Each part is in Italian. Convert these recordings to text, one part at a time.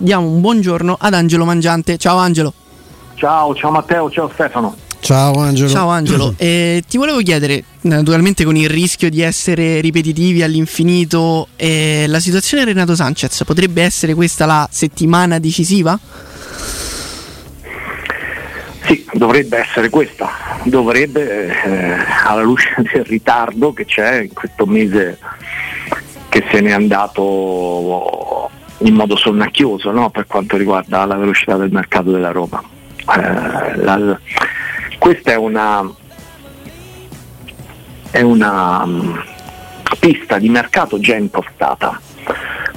Diamo un buongiorno ad Angelo Mangiante. Ciao Angelo. Ciao, ciao Matteo, ciao Stefano. Ciao Angelo. Ciao Angelo. Eh, ti volevo chiedere, naturalmente con il rischio di essere ripetitivi all'infinito, eh, la situazione Renato Sanchez potrebbe essere questa la settimana decisiva? Sì, dovrebbe essere questa, dovrebbe, eh, alla luce del ritardo che c'è in questo mese che se n'è andato in modo sonnacchioso no? per quanto riguarda la velocità del mercato della Roma. Eh, la, questa è una, è una um, pista di mercato già impostata,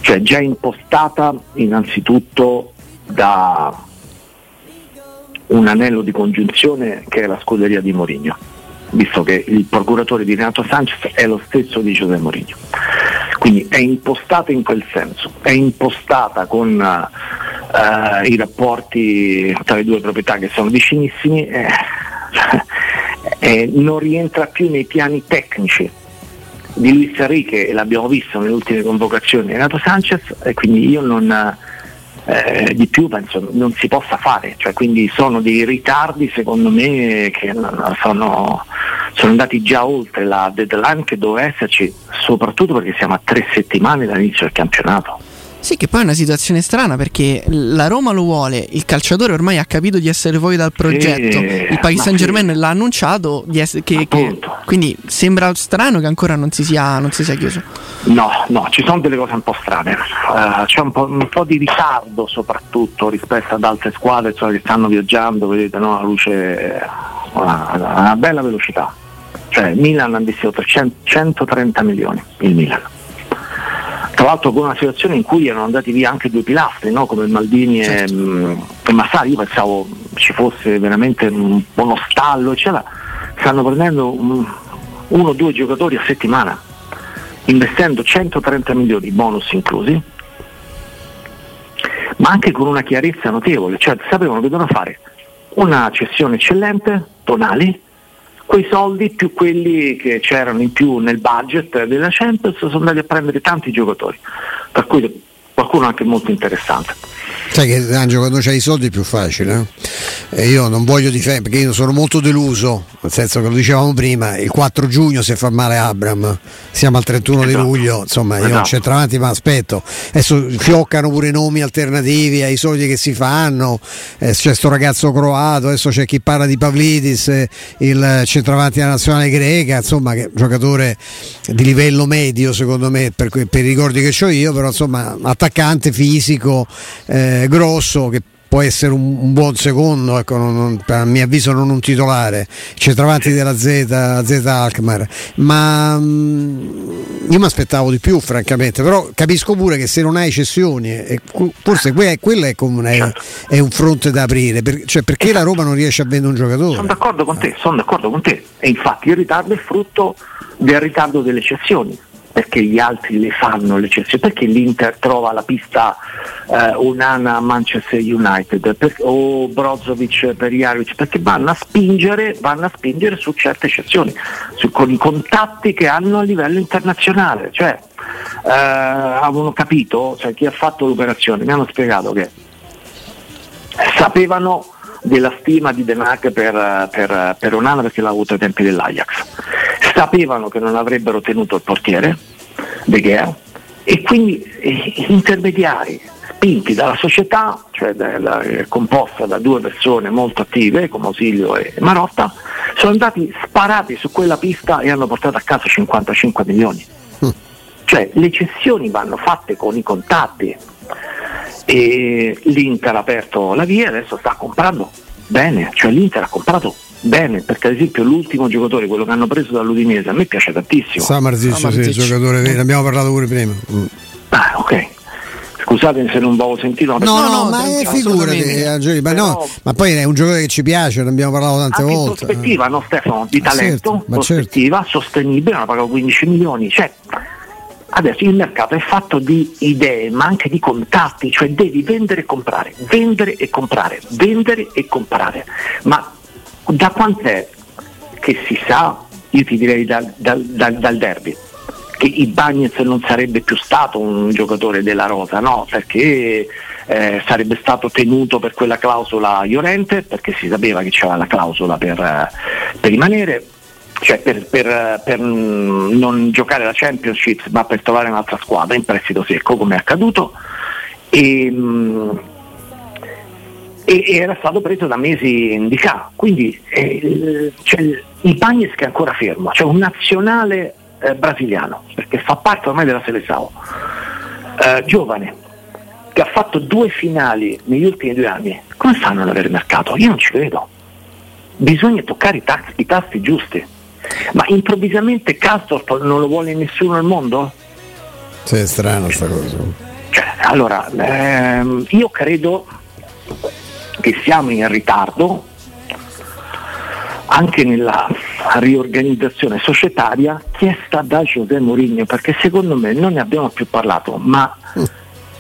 cioè già impostata innanzitutto da un anello di congiunzione che è la scuderia di Mourinho, visto che il procuratore di Renato Sanchez è lo stesso di Giuseppe Mourinho. Quindi è impostata in quel senso, è impostata con uh, i rapporti tra le due proprietà che sono vicinissimi, eh, eh, non rientra più nei piani tecnici di Luis Enrique e l'abbiamo visto nelle ultime convocazioni di Renato Sanchez e quindi io non eh, di più penso non si possa fare, cioè, quindi sono dei ritardi secondo me che sono, sono andati già oltre la deadline che doveva esserci, soprattutto perché siamo a tre settimane dall'inizio del campionato. Sì, che poi è una situazione strana perché la Roma lo vuole, il calciatore ormai ha capito di essere fuori dal progetto, sì, il Paris Saint Germain sì. l'ha annunciato, essere, che, che, quindi sembra strano che ancora non si, sia, non si, sia, chiuso. No, no, ci sono delle cose un po' strane, uh, c'è un po', un po', di ritardo soprattutto rispetto ad altre squadre cioè, che stanno viaggiando, vedete, no? la luce, una, una bella velocità. Cioè Milan ha investito 130 milioni, il Milan tra l'altro con una situazione in cui erano andati via anche due pilastri no? come Maldini certo. e, mm, e Massari, io pensavo ci fosse veramente un, uno stallo, eccetera. stanno prendendo un, uno o due giocatori a settimana, investendo 130 milioni, bonus inclusi, ma anche con una chiarezza notevole, cioè sapevano che dovevano fare una cessione eccellente, Tonali, quei soldi più quelli che c'erano in più nel budget della Champions sono andati a prendere tanti giocatori, per cui qualcuno anche molto interessante. Sai che Angelo quando c'hai i soldi è più facile, eh? io non voglio difendere perché io sono molto deluso, nel senso che lo dicevamo prima, il 4 giugno si fa male Abram, siamo al 31 esatto. di luglio, insomma io esatto. centravanti ma aspetto, adesso fioccano pure nomi alternativi ai soldi che si fanno, eh, c'è sto ragazzo croato, adesso c'è chi parla di Pavlidis, eh, il centravanti della nazionale greca, insomma che è giocatore di livello medio secondo me per, per i ricordi che ho io, però insomma attaccante fisico. Eh, grosso che può essere un, un buon secondo, ecco, non, non, a mio avviso non un titolare, centravanti della Z, Z Alkmaar, ma mh, io mi aspettavo di più francamente, però capisco pure che se non hai cessioni, forse que- quello è, è, è, un fronte da aprire, per, cioè perché la Roma non riesce a vendere un giocatore? Sono d'accordo con te, sono d'accordo con te. E infatti il ritardo è frutto del ritardo delle cessioni perché gli altri le fanno le eccezioni, perché l'Inter trova la pista eh, Unana a Manchester United per, o Brozovic per Jarovic, perché vanno a spingere, vanno a spingere su certe eccezioni, su, con i contatti che hanno a livello internazionale, cioè eh, avevano capito, cioè, chi ha fatto l'operazione, mi hanno spiegato che sapevano della stima di Denac per, per, per Onana perché l'ha avuto ai tempi dell'Ajax. Sapevano che non avrebbero tenuto il portiere, De Gea, e quindi eh, intermediari, spinti dalla società, cioè della, eh, composta da due persone molto attive come Osilio e Marotta, sono andati sparati su quella pista e hanno portato a casa 55 milioni. Mm. Cioè le cessioni vanno fatte con i contatti e l'Inter ha aperto la via e adesso sta comprando bene, cioè l'Inter ha comprato bene, perché ad esempio l'ultimo giocatore, quello che hanno preso dall'Udinese, a me piace tantissimo. Samarzic, Samarzic. sì, giocatore, ne abbiamo parlato pure prima. Mm. Ah, ok. Scusate se non avevo sentito. No, no, no, ma è figurati, eh, ma, no, ma poi è un giocatore che ci piace, ne abbiamo parlato tante volte. prospettiva, no Stefano, di talento, certo, prospettiva, certo. sostenibile, hanno pagato 15 milioni, cioè Adesso il mercato è fatto di idee, ma anche di contatti, cioè devi vendere e comprare, vendere e comprare, vendere e comprare. Ma da quant'è che si sa, io ti direi dal, dal, dal, dal derby, che i Bagnets non sarebbe più stato un giocatore della Rosa, no? Perché eh, sarebbe stato tenuto per quella clausola Iorente, perché si sapeva che c'era la clausola per, eh, per rimanere cioè per, per, per, non giocare la Championship ma per trovare un'altra squadra in prestito secco come è accaduto. E, e era stato preso da mesi in DK quindi eh, c'è il Bagnes che è ancora fermo c'è un nazionale eh, brasiliano perché fa parte ormai della Seleção eh, giovane che ha fatto due finali negli ultimi due anni. Come fanno ad avere mercato? io non ci vedo bisogna toccare i, tax, i tasti giusti ma improvvisamente Castorp non lo vuole nessuno al mondo? Sì, è strano sta cosa. Cioè, allora, ehm, io credo che siamo in ritardo anche nella riorganizzazione societaria chiesta da José Mourinho, perché secondo me non ne abbiamo più parlato, ma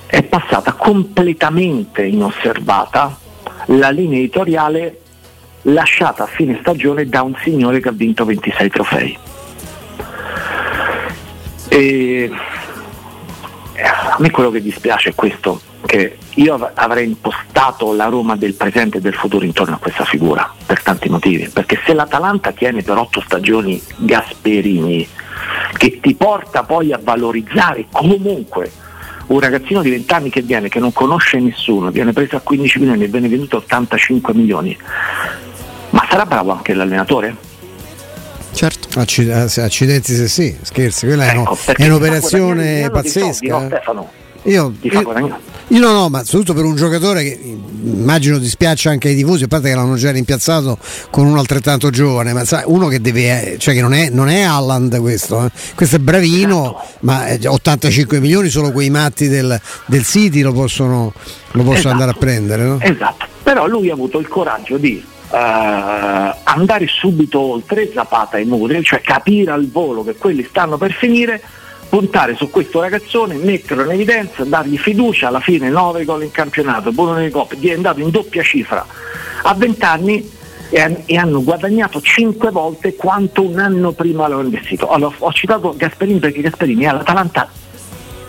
è passata completamente inosservata la linea editoriale lasciata a fine stagione da un signore che ha vinto 26 trofei. E a me quello che dispiace è questo, che io avrei impostato la Roma del presente e del futuro intorno a questa figura, per tanti motivi, perché se l'Atalanta tiene per otto stagioni Gasperini, che ti porta poi a valorizzare comunque un ragazzino di 20 anni che viene, che non conosce nessuno, viene preso a 15 milioni e viene venduto a 85 milioni, ma sarà bravo anche l'allenatore? Certo. accidenti se sì, scherzi, quella ecco, è, un'operazione pazzesca. Soldi, no, Stefano? Io, io, io, no, no, ma soprattutto per un giocatore che immagino dispiaccia anche ai tifosi, a parte che l'hanno già rimpiazzato con uno altrettanto giovane, ma sai, uno che deve, cioè che non è, non è Alland questo, eh. questo è bravino, esatto. ma 85 milioni solo quei matti del, del City lo possono, lo possono esatto. andare a prendere. No? Esatto, però lui ha avuto il coraggio di Uh, andare subito oltre Zapata e Muriel, cioè capire al volo che quelli stanno per finire, puntare su questo ragazzone, metterlo in evidenza, dargli fiducia, alla fine 9 gol in campionato, buono nelle coppe, andato in doppia cifra. A 20 anni e, e, hanno guadagnato 5 volte quanto un anno prima l'ho investito. Allora, ho citato Gasperini perché Gasperini è all'Atalanta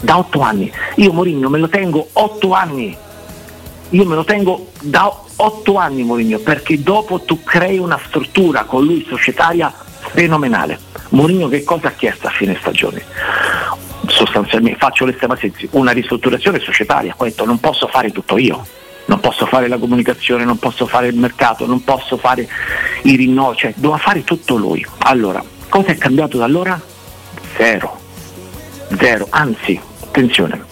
da 8 anni, io Mourinho me lo tengo 8 anni io me lo tengo da otto anni Mourinho perché dopo tu crei una struttura con lui societaria fenomenale. Mourinho che cosa ha chiesto a fine stagione? Sostanzialmente faccio l'estrema sensi, una ristrutturazione societaria, ho non posso fare tutto io, non posso fare la comunicazione, non posso fare il mercato, non posso fare i rinnovi, cioè doveva fare tutto lui. Allora, cosa è cambiato da allora? Zero. Zero, anzi, attenzione,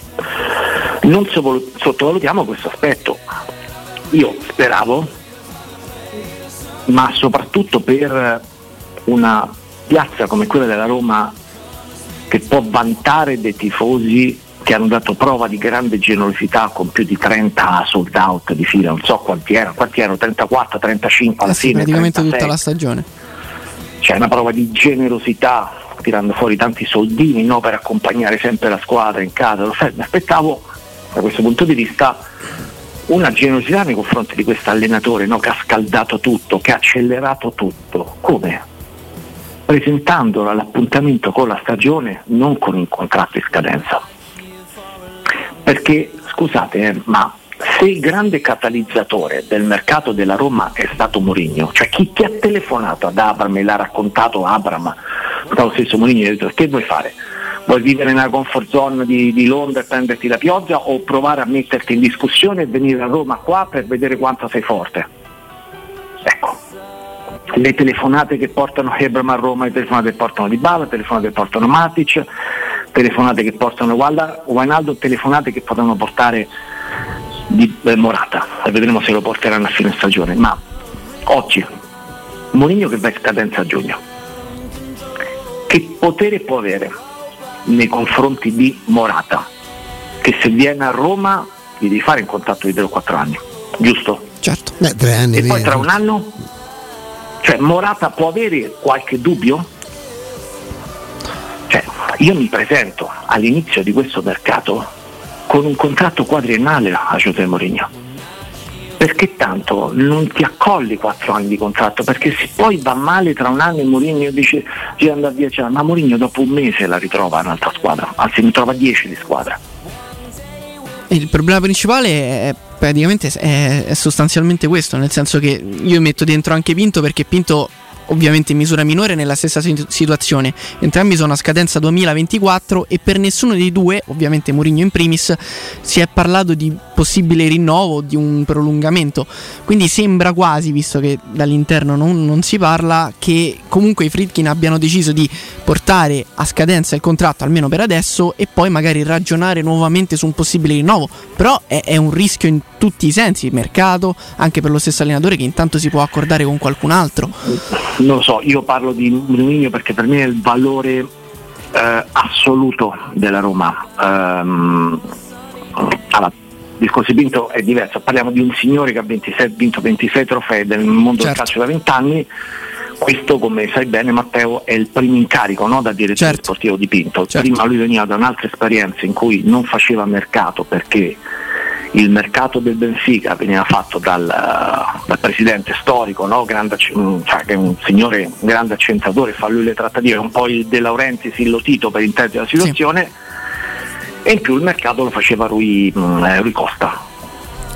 non sottovalutiamo questo aspetto. Io speravo, ma soprattutto per una piazza come quella della Roma che può vantare dei tifosi che hanno dato prova di grande generosità con più di 30 sold out di fila, non so quanti erano, quanti erano 34, 35 alla eh sì, fine. Praticamente 36. tutta la stagione. C'è una prova di generosità tirando fuori tanti soldini no, per accompagnare sempre la squadra in casa. Mi aspettavo da questo punto di vista una generosità nei confronti di questo allenatore no, che ha scaldato tutto, che ha accelerato tutto. Come? Presentandolo all'appuntamento con la stagione, non con un contratto in scadenza. Perché, scusate, eh, ma se il grande catalizzatore del mercato della Roma è stato Mourinho, cioè chi ti ha telefonato ad Abram e l'ha raccontato Abram, lo stesso Mourinho, ha detto che vuoi fare? Vuoi vivere nella comfort zone di, di, Londra e prenderti la pioggia o provare a metterti in discussione e venire a Roma qua per vedere quanto sei forte? Ecco, le telefonate che portano Hebram a Roma, le telefonate che portano Di Bala, le telefonate che portano Matic, telefonate che portano Wijnaldo, telefonate che potranno portare di eh, Morata e vedremo se lo porteranno a fine stagione. Ma oggi Mourinho che va in scadenza a giugno, che potere può avere nei confronti di Morata? Che se viene a Roma gli devi fare in contatto di 3 o 4 anni, giusto? Certo. Beh, tre anni e poi tra un anno? Cioè Morata può avere qualche dubbio? Cioè, io mi presento all'inizio di questo mercato con un contratto quadriennale a José Mourinho. Perché tanto non ti accolli quattro anni di contratto? Perché se poi va male tra un anno e Mourinho dice ci andare via, cioè, ma Mourinho dopo un mese la ritrova un'altra squadra, anzi ne trova dieci di squadra. Il problema principale è praticamente è, è sostanzialmente questo, nel senso che io metto dentro anche Pinto perché Pinto ovviamente in misura minore nella stessa situazione. Entrambi sono a scadenza 2024 e per nessuno dei due, ovviamente Mourinho in primis, si è parlato di possibile rinnovo, di un prolungamento. Quindi sembra quasi, visto che dall'interno non, non si parla, che comunque i Fritkin abbiano deciso di portare a scadenza il contratto almeno per adesso e poi magari ragionare nuovamente su un possibile rinnovo. Però è, è un rischio in tutti i sensi, mercato, anche per lo stesso allenatore che intanto si può accordare con qualcun altro. Non lo so, io parlo di Mourinho perché per me è il valore eh, assoluto della Roma. Um, allora, discorso di Pinto è diverso, parliamo di un signore che ha 26, vinto 26 trofei nel mondo certo. del calcio da 20 anni, questo come sai bene Matteo è il primo incarico no, da direttore certo. sportivo di Pinto, certo. prima lui veniva da un'altra esperienza in cui non faceva mercato perché il mercato del Benfica veniva fatto dal, dal presidente storico, no? grande, cioè, che è un signore un grande accentratore, fa lui le trattative, un po' il De Laurentiis illotito per intendere la situazione. Sì e in più il mercato lo faceva Rui, mm, eh, Costa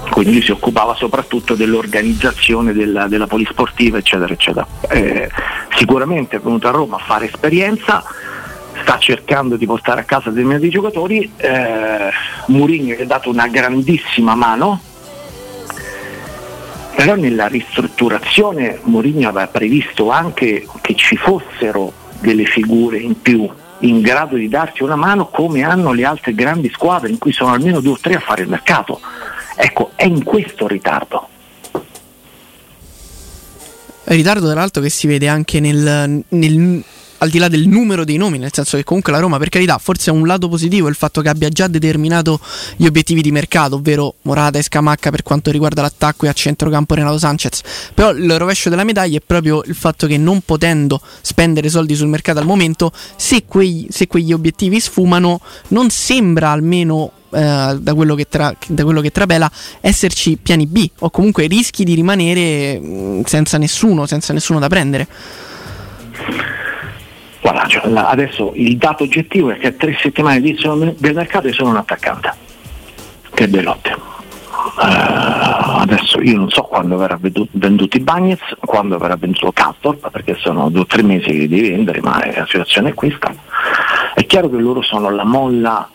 quindi lui si occupava soprattutto dell'organizzazione della, della polisportiva eccetera eccetera eh, sicuramente è venuto a Roma a fare esperienza sta cercando di portare a casa determinati giocatori eh, Mourinho gli ha dato una grandissima mano però nella ristrutturazione Mourinho aveva previsto anche che ci fossero delle figure in più in grado di darci una mano come hanno le altre grandi squadre in cui sono almeno due o tre a fare il mercato. Ecco, è in questo ritardo. Ritardo tra l'altro che si vede anche nel, nel al di là del numero dei nomi, nel senso che comunque la Roma, per carità, forse è un lato positivo il fatto che abbia già determinato gli obiettivi di mercato, ovvero Morata e Scamacca per quanto riguarda l'attacco e a centrocampo Renato Sanchez. Però il rovescio della medaglia è proprio il fatto che non potendo spendere soldi sul mercato al momento, se, quei, se quegli obiettivi sfumano, non sembra almeno eh, da, quello tra, da, quello che trapela esserci piani B o comunque rischi di rimanere mm, senza nessuno, senza nessuno da prendere. Guarda, cioè, adesso il dato oggettivo è che a tre settimane di del mercato sono un attaccante, che è Belotti. Uh, adesso io non so quando verrà venduto i Bagnets, quando verrà venduto Castor, perché sono due o tre mesi devi vendere, ma la situazione è questa. È chiaro che loro sono la molla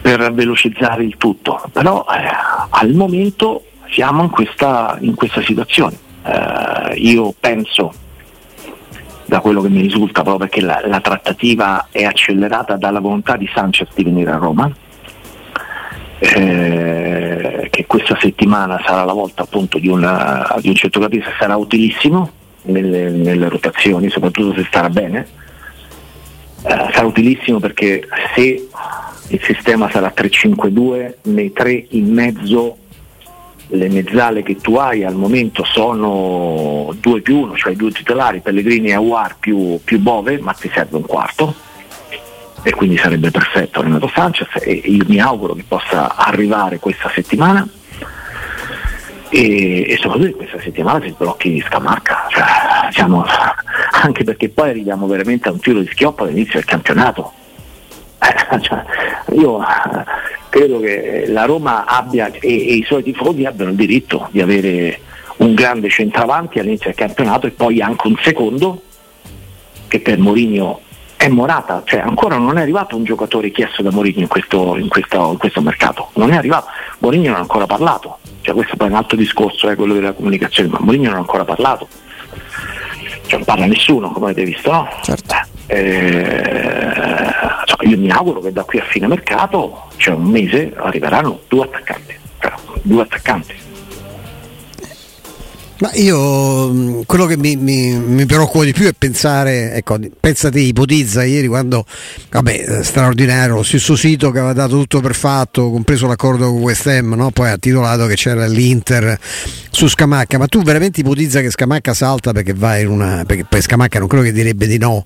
per velocizzare il tutto, però eh, al momento siamo in questa, in questa situazione. Uh, io penso da quello che mi risulta, proprio perché la, la trattativa è accelerata dalla volontà di Sanchez di venire a Roma. Eh, che questa settimana sarà la volta appunto di, una, di un centrocampista sarà utilissimo nelle, nelle, rotazioni, soprattutto se starà bene. Eh, sarà utilissimo perché se il sistema sarà 3-5-2, nei tre in mezzo le mezzale che tu hai al momento sono 2 più 1, cioè due titolari, Pellegrini e Aguar più, più Bove, ma ti serve un quarto e quindi sarebbe perfetto Renato Sanchez e io mi auguro che possa arrivare questa settimana e, e soprattutto questa settimana si sblocchi Scamarca, cioè, diciamo, anche perché poi arriviamo veramente a un tiro di schioppo all'inizio del campionato. Eh, cioè, io credo che la Roma abbia e, e i suoi tifosi abbiano il diritto di avere un grande centravanti all'inizio del campionato e poi anche un secondo che per Mourinho è Morata, cioè ancora non è arrivato un giocatore chiesto da Mourinho in questo, in questo, in questo mercato, non è arrivato, Mourinho non ha ancora parlato, cioè questo poi è un altro discorso, è eh, quello della comunicazione, ma Mourinho non ha ancora parlato, cioè non parla nessuno come avete visto, no? Certo. Eh, io mi auguro che da qui a fine mercato, cioè un mese, arriveranno due attaccanti, due attaccanti ma io mm, quello che mi, mi, mi, preoccupa di più è pensare, ecco, pensate, ipotizza ieri quando, vabbè, eh, straordinario, lo stesso sito che aveva dato tutto per fatto, compreso l'accordo con West Ham, no? poi ha titolato che c'era l'Inter su Scamacca, ma tu veramente ipotizza che Scamacca salta perché va in una, perché poi Scamacca non credo che direbbe di no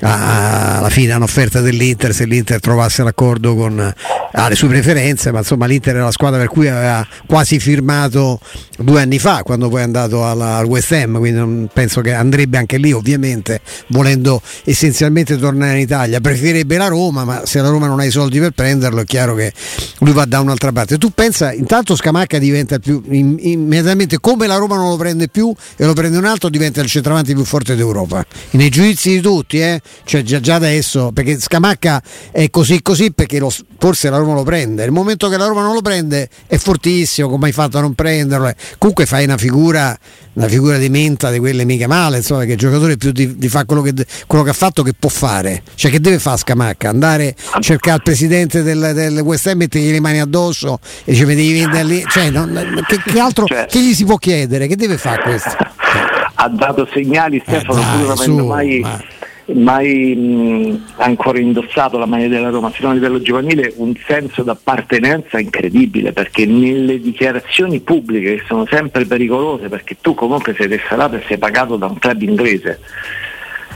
alla fine a un'offerta dell'Inter se l'Inter trovasse l'accordo con ha le sue preferenze, ma insomma l'Inter è la squadra per cui aveva quasi firmato due anni fa quando poi è andato alla, al West Ham, quindi penso che andrebbe anche lì ovviamente volendo essenzialmente tornare in Italia, preferirebbe la Roma, ma se la Roma non ha i soldi per prenderlo è chiaro che lui va da un'altra parte. Tu pensa, intanto Scamacca diventa più in, immediatamente come la Roma non lo prende più e lo prende un altro diventa il centravanti più forte d'Europa. Nei giudizi di tutti, eh? cioè già, già adesso, perché Scamacca è così così perché lo, forse la Roma lo prende. Il momento che la Roma non lo prende è fortissimo, come hai fatto a non prenderlo? Comunque fai una figura, una figura di menta di quelle mica male, insomma, che il giocatore più di, di fa quello che, quello che, ha fatto che può fare. Cioè che deve fare Scamacca? Andare a cercare il presidente del, del West Ham, mettergli le mani addosso e mi devi vendere lì. Cioè, non, che, che, altro cioè, che gli si può chiedere? Che deve fare questo? Ha dato segnali Stefano, eh, dai, avendo mai... Ma mai mh, ancora indossato la maglia della Roma, fino a livello giovanile un senso d'appartenenza incredibile perché nelle dichiarazioni pubbliche che sono sempre pericolose perché tu comunque sei tesserato e sei pagato da un club inglese.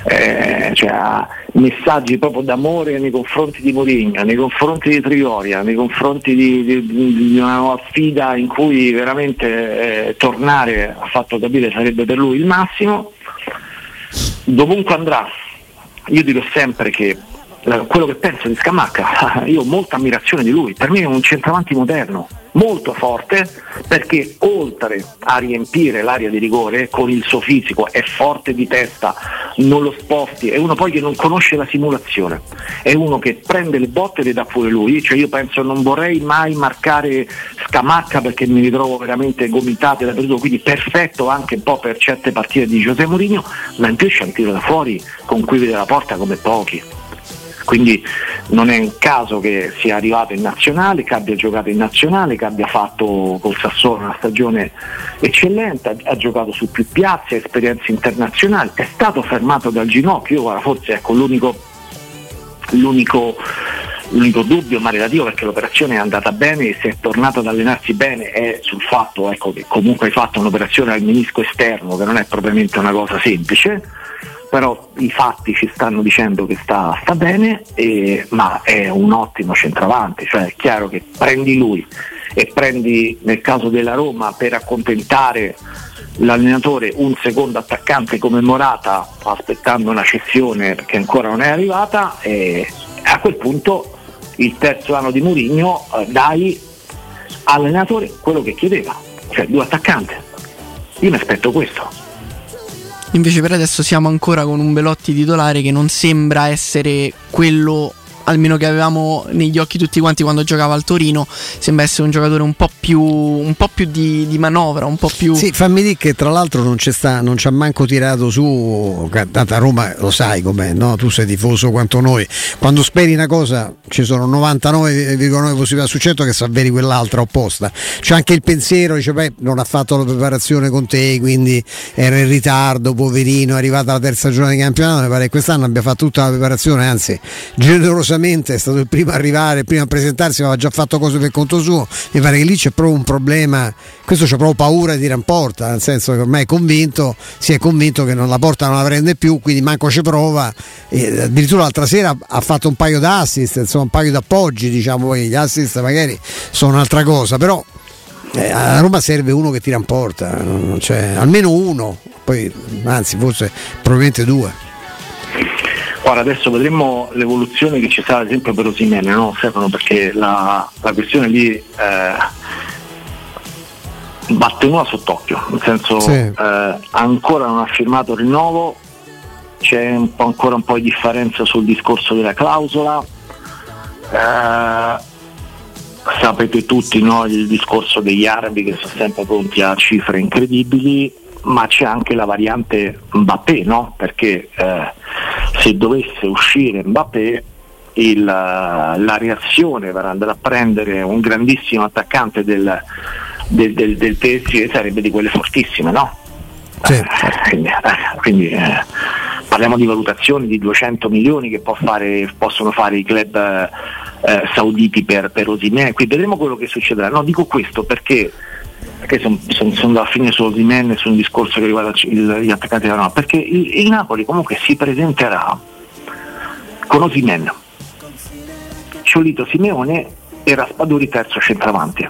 Eh, cioè, messaggi proprio d'amore nei confronti di Mourinho, nei confronti di Trioria, nei confronti di, di, di una nuova sfida in cui veramente eh, tornare ha fatto capire sarebbe per lui il massimo. Dovunque andrà, io dico sempre che eh, quello che penso di Scamacca, io ho molta ammirazione di lui, per me è un centravanti moderno, molto forte perché oltre a riempire l'area di rigore con il suo fisico è forte di testa, non lo sposti, è uno poi che non conosce la simulazione, è uno che prende le botte e le dà pure lui, cioè io penso non vorrei mai marcare Scamacca perché mi ritrovo veramente gomitate da perduto, quindi perfetto anche un po' per certe partite di Giuseppe Mourinho, ma in più c'è un tiro da fuori con cui vede la porta come pochi quindi non è un caso che sia arrivato in nazionale, che abbia giocato in nazionale, che abbia fatto col Sassuolo una stagione eccellente, ha, giocato su più piazze, esperienze internazionali, è stato fermato dal ginocchio, ora forse ecco l'unico, l'unico L'unico dubbio, ma relativo perché l'operazione è andata bene e se è tornato ad allenarsi bene è sul fatto ecco, che comunque hai fatto un'operazione al menisco esterno che non è propriamente una cosa semplice però i fatti ci stanno dicendo che sta, sta bene, e, ma è un ottimo centravanti, cioè è chiaro che prendi lui e prendi nel caso della Roma per accontentare l'allenatore un secondo attaccante come Morata aspettando una cessione che ancora non è arrivata e a quel punto il terzo anno di Murigno eh, dai all'allenatore quello che chiedeva, cioè due attaccanti. Io mi aspetto questo. Invece per adesso siamo ancora con un Belotti titolare che non sembra essere quello almeno che avevamo negli occhi tutti quanti quando giocava al Torino, sembra essere un giocatore un po' più, un po più di, di, manovra, un po' più... Sì, fammi dire che tra l'altro non, sta, non ci ha manco tirato su, a Roma lo sai com'è, no? tu sei tifoso quanto noi, quando speri una cosa ci sono 99,9 possibilità su 100 che si avveri quell'altra opposta, c'è anche il pensiero, dice beh non ha fatto la preparazione con te, quindi era in ritardo, poverino, è arrivata la terza giornata di campionato, mi pare che quest'anno abbia fatto tutta la preparazione, anzi generosamente sicuramente è stato il primo a arrivare, il primo a presentarsi, aveva già fatto cose per conto suo. Mi pare che lì c'è proprio un problema. Questo c'è proprio paura di tirare in porta, nel senso che ormai è convinto, si è convinto che non la porta non la prende più, quindi manco ci prova. E addirittura l'altra sera ha fatto un paio d'assist, insomma un paio d'appoggi, diciamo, poi gli assist magari sono un'altra cosa, però eh, a Roma serve uno che tira in porta, cioè, almeno uno, poi anzi forse probabilmente due. Ora adesso vedremo l'evoluzione che ci sarà ad esempio per Osimene, no Stefano? Perché la, la questione lì eh, va tenuta sott'occhio, nel senso sì. eh, ancora non ha firmato il rinnovo, c'è un ancora un po' di differenza sul discorso della clausola. Eh, sapete tutti no, il discorso degli arabi che sono sempre pronti a cifre incredibili, ma c'è anche la variante Mbappé, no? perché eh, se dovesse uscire Mbappé il, la reazione per andare a prendere un grandissimo attaccante del, del, del, del PSG sarebbe di quelle fortissime, no? Sì. Eh, quindi, eh, quindi eh, parliamo di valutazioni di 200 milioni che fare, possono fare i club eh, sauditi per, per Osimè, qui vedremo quello che succederà. No, dico questo perché perché sono son, son alla fine su Osimè su un discorso che riguarda gli attaccanti della Roma, perché il, il, Napoli comunque si presenterà con Osimè, Ciolito Simeone e Raspadori terzo centravanti.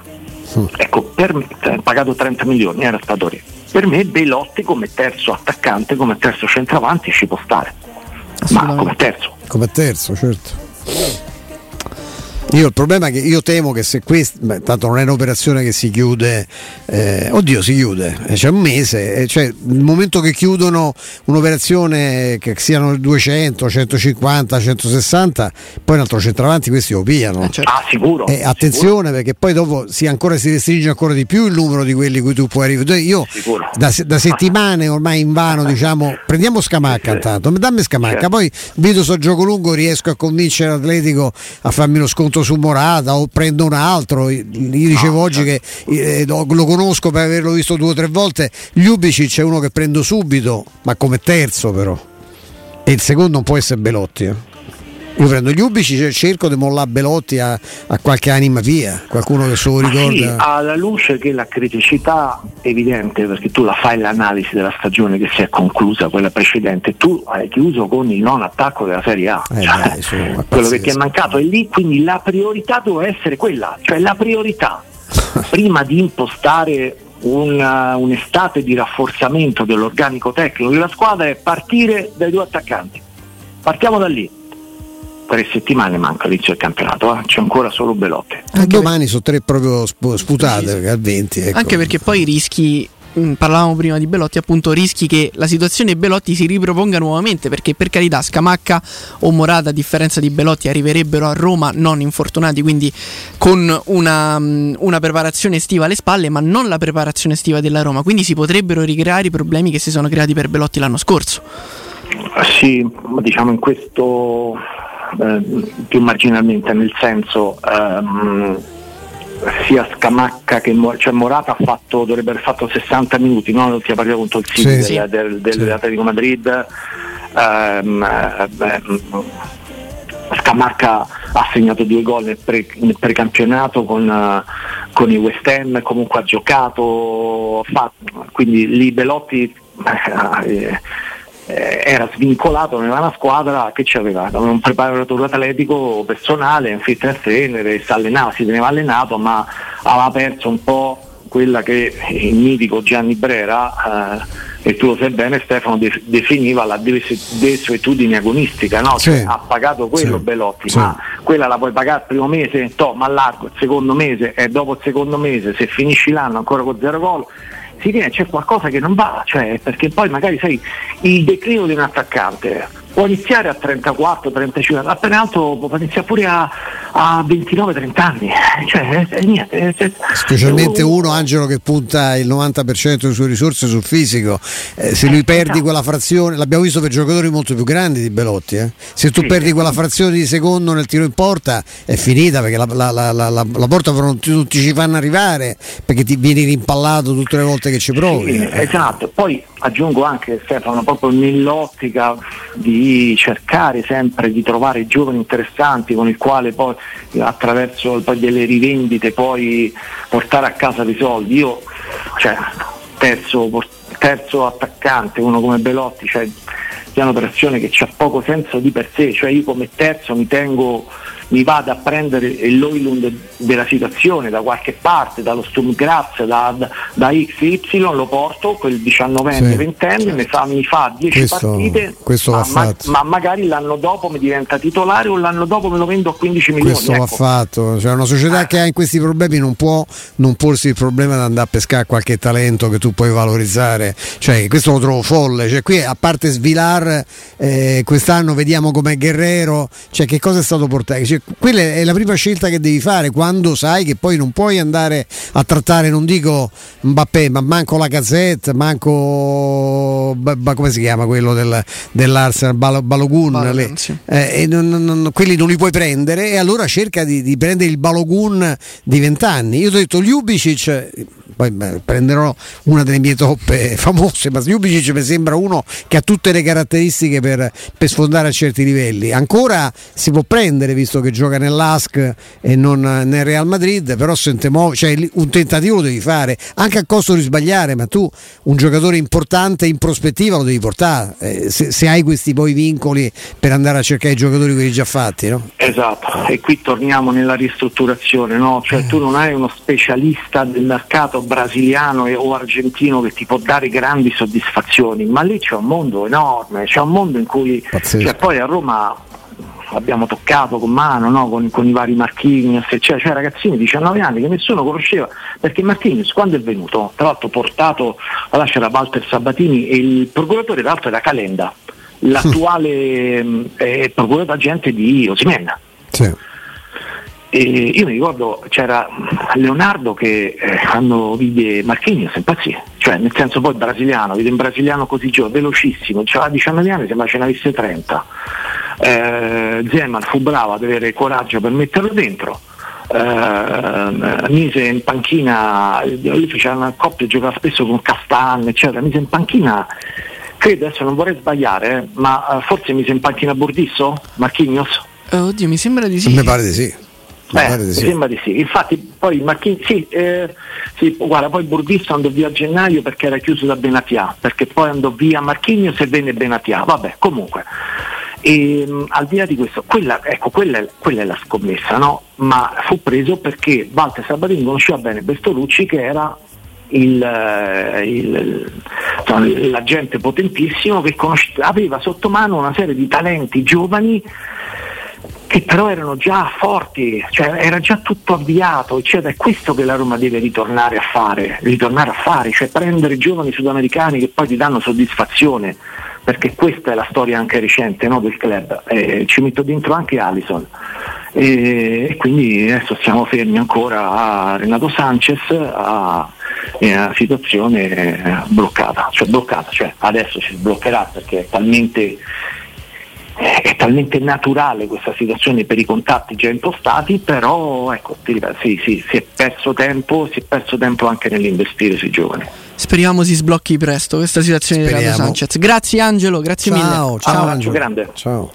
Mm. Ecco, per me, cioè, pagato 30 milioni era Raspadori. Per me Belotti come terzo attaccante, come terzo centravanti ci può stare. Ma come terzo. Come terzo, certo. Io il problema è che io temo che se questo, beh, tanto non è un'operazione che si chiude, eh, oddio si chiude, eh, c'è un mese, eh, cioè il momento che chiudono un'operazione che siano 200, 150, 160, poi un altro centravanti questi lo pigliano. Eh, certo. Ah, sicuro. Eh, attenzione sicuro. perché poi dopo si, ancora, si restringe ancora di più il numero di quelli cui tu puoi arrivare. Io da, da, settimane ormai in vano diciamo prendiamo Scamacca intanto, dammi Scamacca, certo. poi vedo so gioco lungo riesco a convincere l'Atletico a farmi lo sconto punto su Morata o prendo un altro. Io dicevo no, oggi certo. che eh, lo conosco per averlo visto due o tre volte. Ljubicic è uno che prendo subito, ma come terzo però. E il secondo non può essere Belotti. Eh. Io prendo gli ubici e cerco di mollare Belotti a, a, qualche anima via, qualcuno che se lo ricorda. Sì, alla luce che la criticità evidente, perché tu la fai l'analisi della stagione che si è conclusa, quella precedente, tu hai chiuso con il non attacco della Serie A. Eh cioè, dai, quello che ti è mancato è lì, quindi la priorità doveva essere quella, cioè la priorità prima di impostare una, un'estate di rafforzamento dell'organico tecnico della squadra è partire dai due attaccanti. Partiamo da lì tre settimane manca l'inizio del campionato, eh? c'è ancora solo Belotti. Anche domani sono tre proprio sputate sì, al 20. Ecco. Anche perché poi rischi mm, parlavamo prima di Belotti, appunto rischi che la situazione Belotti si riproponga nuovamente perché per carità Scamacca o Morata a differenza di Belotti arriverebbero a Roma non infortunati quindi con una, mm, una, preparazione estiva alle spalle ma non la preparazione estiva della Roma quindi si potrebbero ricreare i problemi che si sono creati per Belotti l'anno scorso sì diciamo in questo eh, più marginalmente, nel senso ehm, sia Scamacca che cioè Morata ha fatto, dovrebbe aver fatto 60 minuti, no? l'ultima partita contro il City sì, del, del, sì. dell'Atletico Madrid. Ehm, eh, Scamacca ha segnato due gol nel, pre, nel precampionato con, uh, con, i West Ham, comunque ha giocato, fatto, quindi lì Belotti eh, eh, era svincolato nella una squadra che aveva un preparatore atletico personale, un fitness trainer, si allenava, si teneva allenato, ma aveva perso un po' quella che il mitico Gianni Brera, eh, e tu lo sai bene Stefano, de- definiva la desuetudine agonistica, no? cioè, ha pagato quello sì. Belotti, sì. ma quella la puoi pagare il primo mese, to, ma largo il secondo mese e dopo il secondo mese se finisci l'anno ancora con zero gol si viene, c'è qualcosa che non va, cioè, perché poi magari sai il declino di un attaccante può iniziare a 34, 35, appena alto può iniziare pure a, a 29, 30 anni. Cioè, è, niente, è, Specialmente uno, Angelo, che punta il 90% delle sue risorse sul fisico. Eh, se lui perdi esatto. quella frazione, l'abbiamo visto per giocatori molto più grandi di Belotti. Eh? Se tu sì, perdi quella frazione di secondo nel tiro in porta, è finita perché la, la, la, la porta non ti, non ti, ci fanno arrivare perché ti vieni rimpallato tutte le volte che ci provi. Sì, esatto, poi aggiungo anche Stefano, proprio nell'ottica di cercare sempre di trovare giovani interessanti con il quale poi attraverso poi delle rivendite poi portare a casa dei soldi. Io cioè, terzo, terzo attaccante, uno come Belotti, cioè, è un'operazione che ha poco senso di per sé, cioè io come terzo mi tengo mi vada a prendere l'Oilund della situazione da qualche parte, dallo Sturm Graz, da, da, XY, lo porto, quel 19enne, sì, 20enne, mi, fa, mi fa 10 partite, questo ma, ma, ma, magari l'anno dopo mi diventa titolare o l'anno dopo me lo vendo a 15 milioni. Questo ecco. va fatto, cioè una società eh. che ha in questi problemi non può non porsi il problema di andare a pescare qualche talento che tu puoi valorizzare, cioè questo lo trovo folle, cioè qui a parte Svilar eh, quest'anno vediamo com'è Guerrero, cioè che cosa è stato portato, cioè, quella è la prima scelta che devi fare quando sai che poi non puoi andare a trattare, non dico Mbappé, ma manco la Gazzetta, manco ma come si chiama quello del, dell'Arsenal, Bal- Balogun, Balogun sì. eh, non, non, quelli non li puoi prendere e allora cerca di, di prendere il Balogun di vent'anni. Io ti ho detto Ljubicic poi beh, prenderò una delle mie toppe famose, ma Ljubicic mi sembra uno che ha tutte le caratteristiche per, per, sfondare a certi livelli. Ancora si può prendere visto che gioca nell'ASC e non nel Real Madrid, però se te muovi, cioè, un tentativo lo devi fare, anche a costo di sbagliare, ma tu un giocatore importante in prospettiva lo devi portare, eh, se, se, hai questi poi vincoli per andare a cercare i giocatori quelli già fatti. No? Esatto, e qui torniamo nella ristrutturazione, no? cioè, tu non hai uno specialista del mercato brasiliano o argentino che ti può dare grandi soddisfazioni, ma lì c'è un mondo enorme, c'è un mondo in cui cioè, poi a Roma abbiamo toccato con mano no? con, con, i vari Marchignos, eccetera, cioè ragazzini di 19 anni che nessuno conosceva, perché Marchignos quando è venuto, tra l'altro portato, là c'era Walter Sabatini e il procuratore tra l'altro era Calenda, l'attuale eh, procuratore agente di Osimenna. Sì. E io mi ricordo c'era Leonardo che eh, quando vide Marchini si impazzì, cioè nel senso poi brasiliano, vide un brasiliano così giovane, velocissimo, aveva 19 anni, sembra ce ne avesse 30. Eh, Zeman fu bravo ad avere coraggio per metterlo dentro. Eh, mise in panchina, lui faceva una coppia, giocava spesso con Castan, eccetera, mise in panchina credo adesso non vorrei sbagliare, eh, ma eh, forse mise in panchina Burdisso? Marchignos? oddio, mi sembra di sì. Mi pare di sì. Eh, mi sembra di sì. Infatti poi Marchini, sì, eh, sì, guarda, poi Burdisso andò via a gennaio perché era chiuso da Benatia, perché poi andò via Marchigno se venne Benatia. Vabbè, comunque. E, um, al di là di questo, quella, ecco, quella, quella è la scommessa, no? Ma fu preso perché Walter Sabatini conosceva bene Bestolucci che era il, eh, il, l'agente potentissimo che conosce, aveva sotto mano una serie di talenti giovani che però erano già forti, cioè era già tutto avviato, cioè è questo che la Roma deve ritornare a fare, ritornare a fare, cioè prendere giovani sudamericani che poi ti danno soddisfazione, perché questa è la storia anche recente no, del club, eh, ci metto dentro anche Alison e, quindi adesso siamo fermi ancora a Renato Sanchez, a, una situazione bloccata, cioè bloccata, cioè adesso si sbloccherà perché è talmente è talmente naturale questa situazione per i contatti già impostati, però ecco, ripeto, sì, sì, si è perso tempo, si è perso tempo anche nell'investire sui giovani. Speriamo si sblocchi presto questa situazione Speriamo. di Renato Sanchez. Grazie Angelo, grazie ciao, mille. Ciao, ciao Angelo. Grande. Ciao.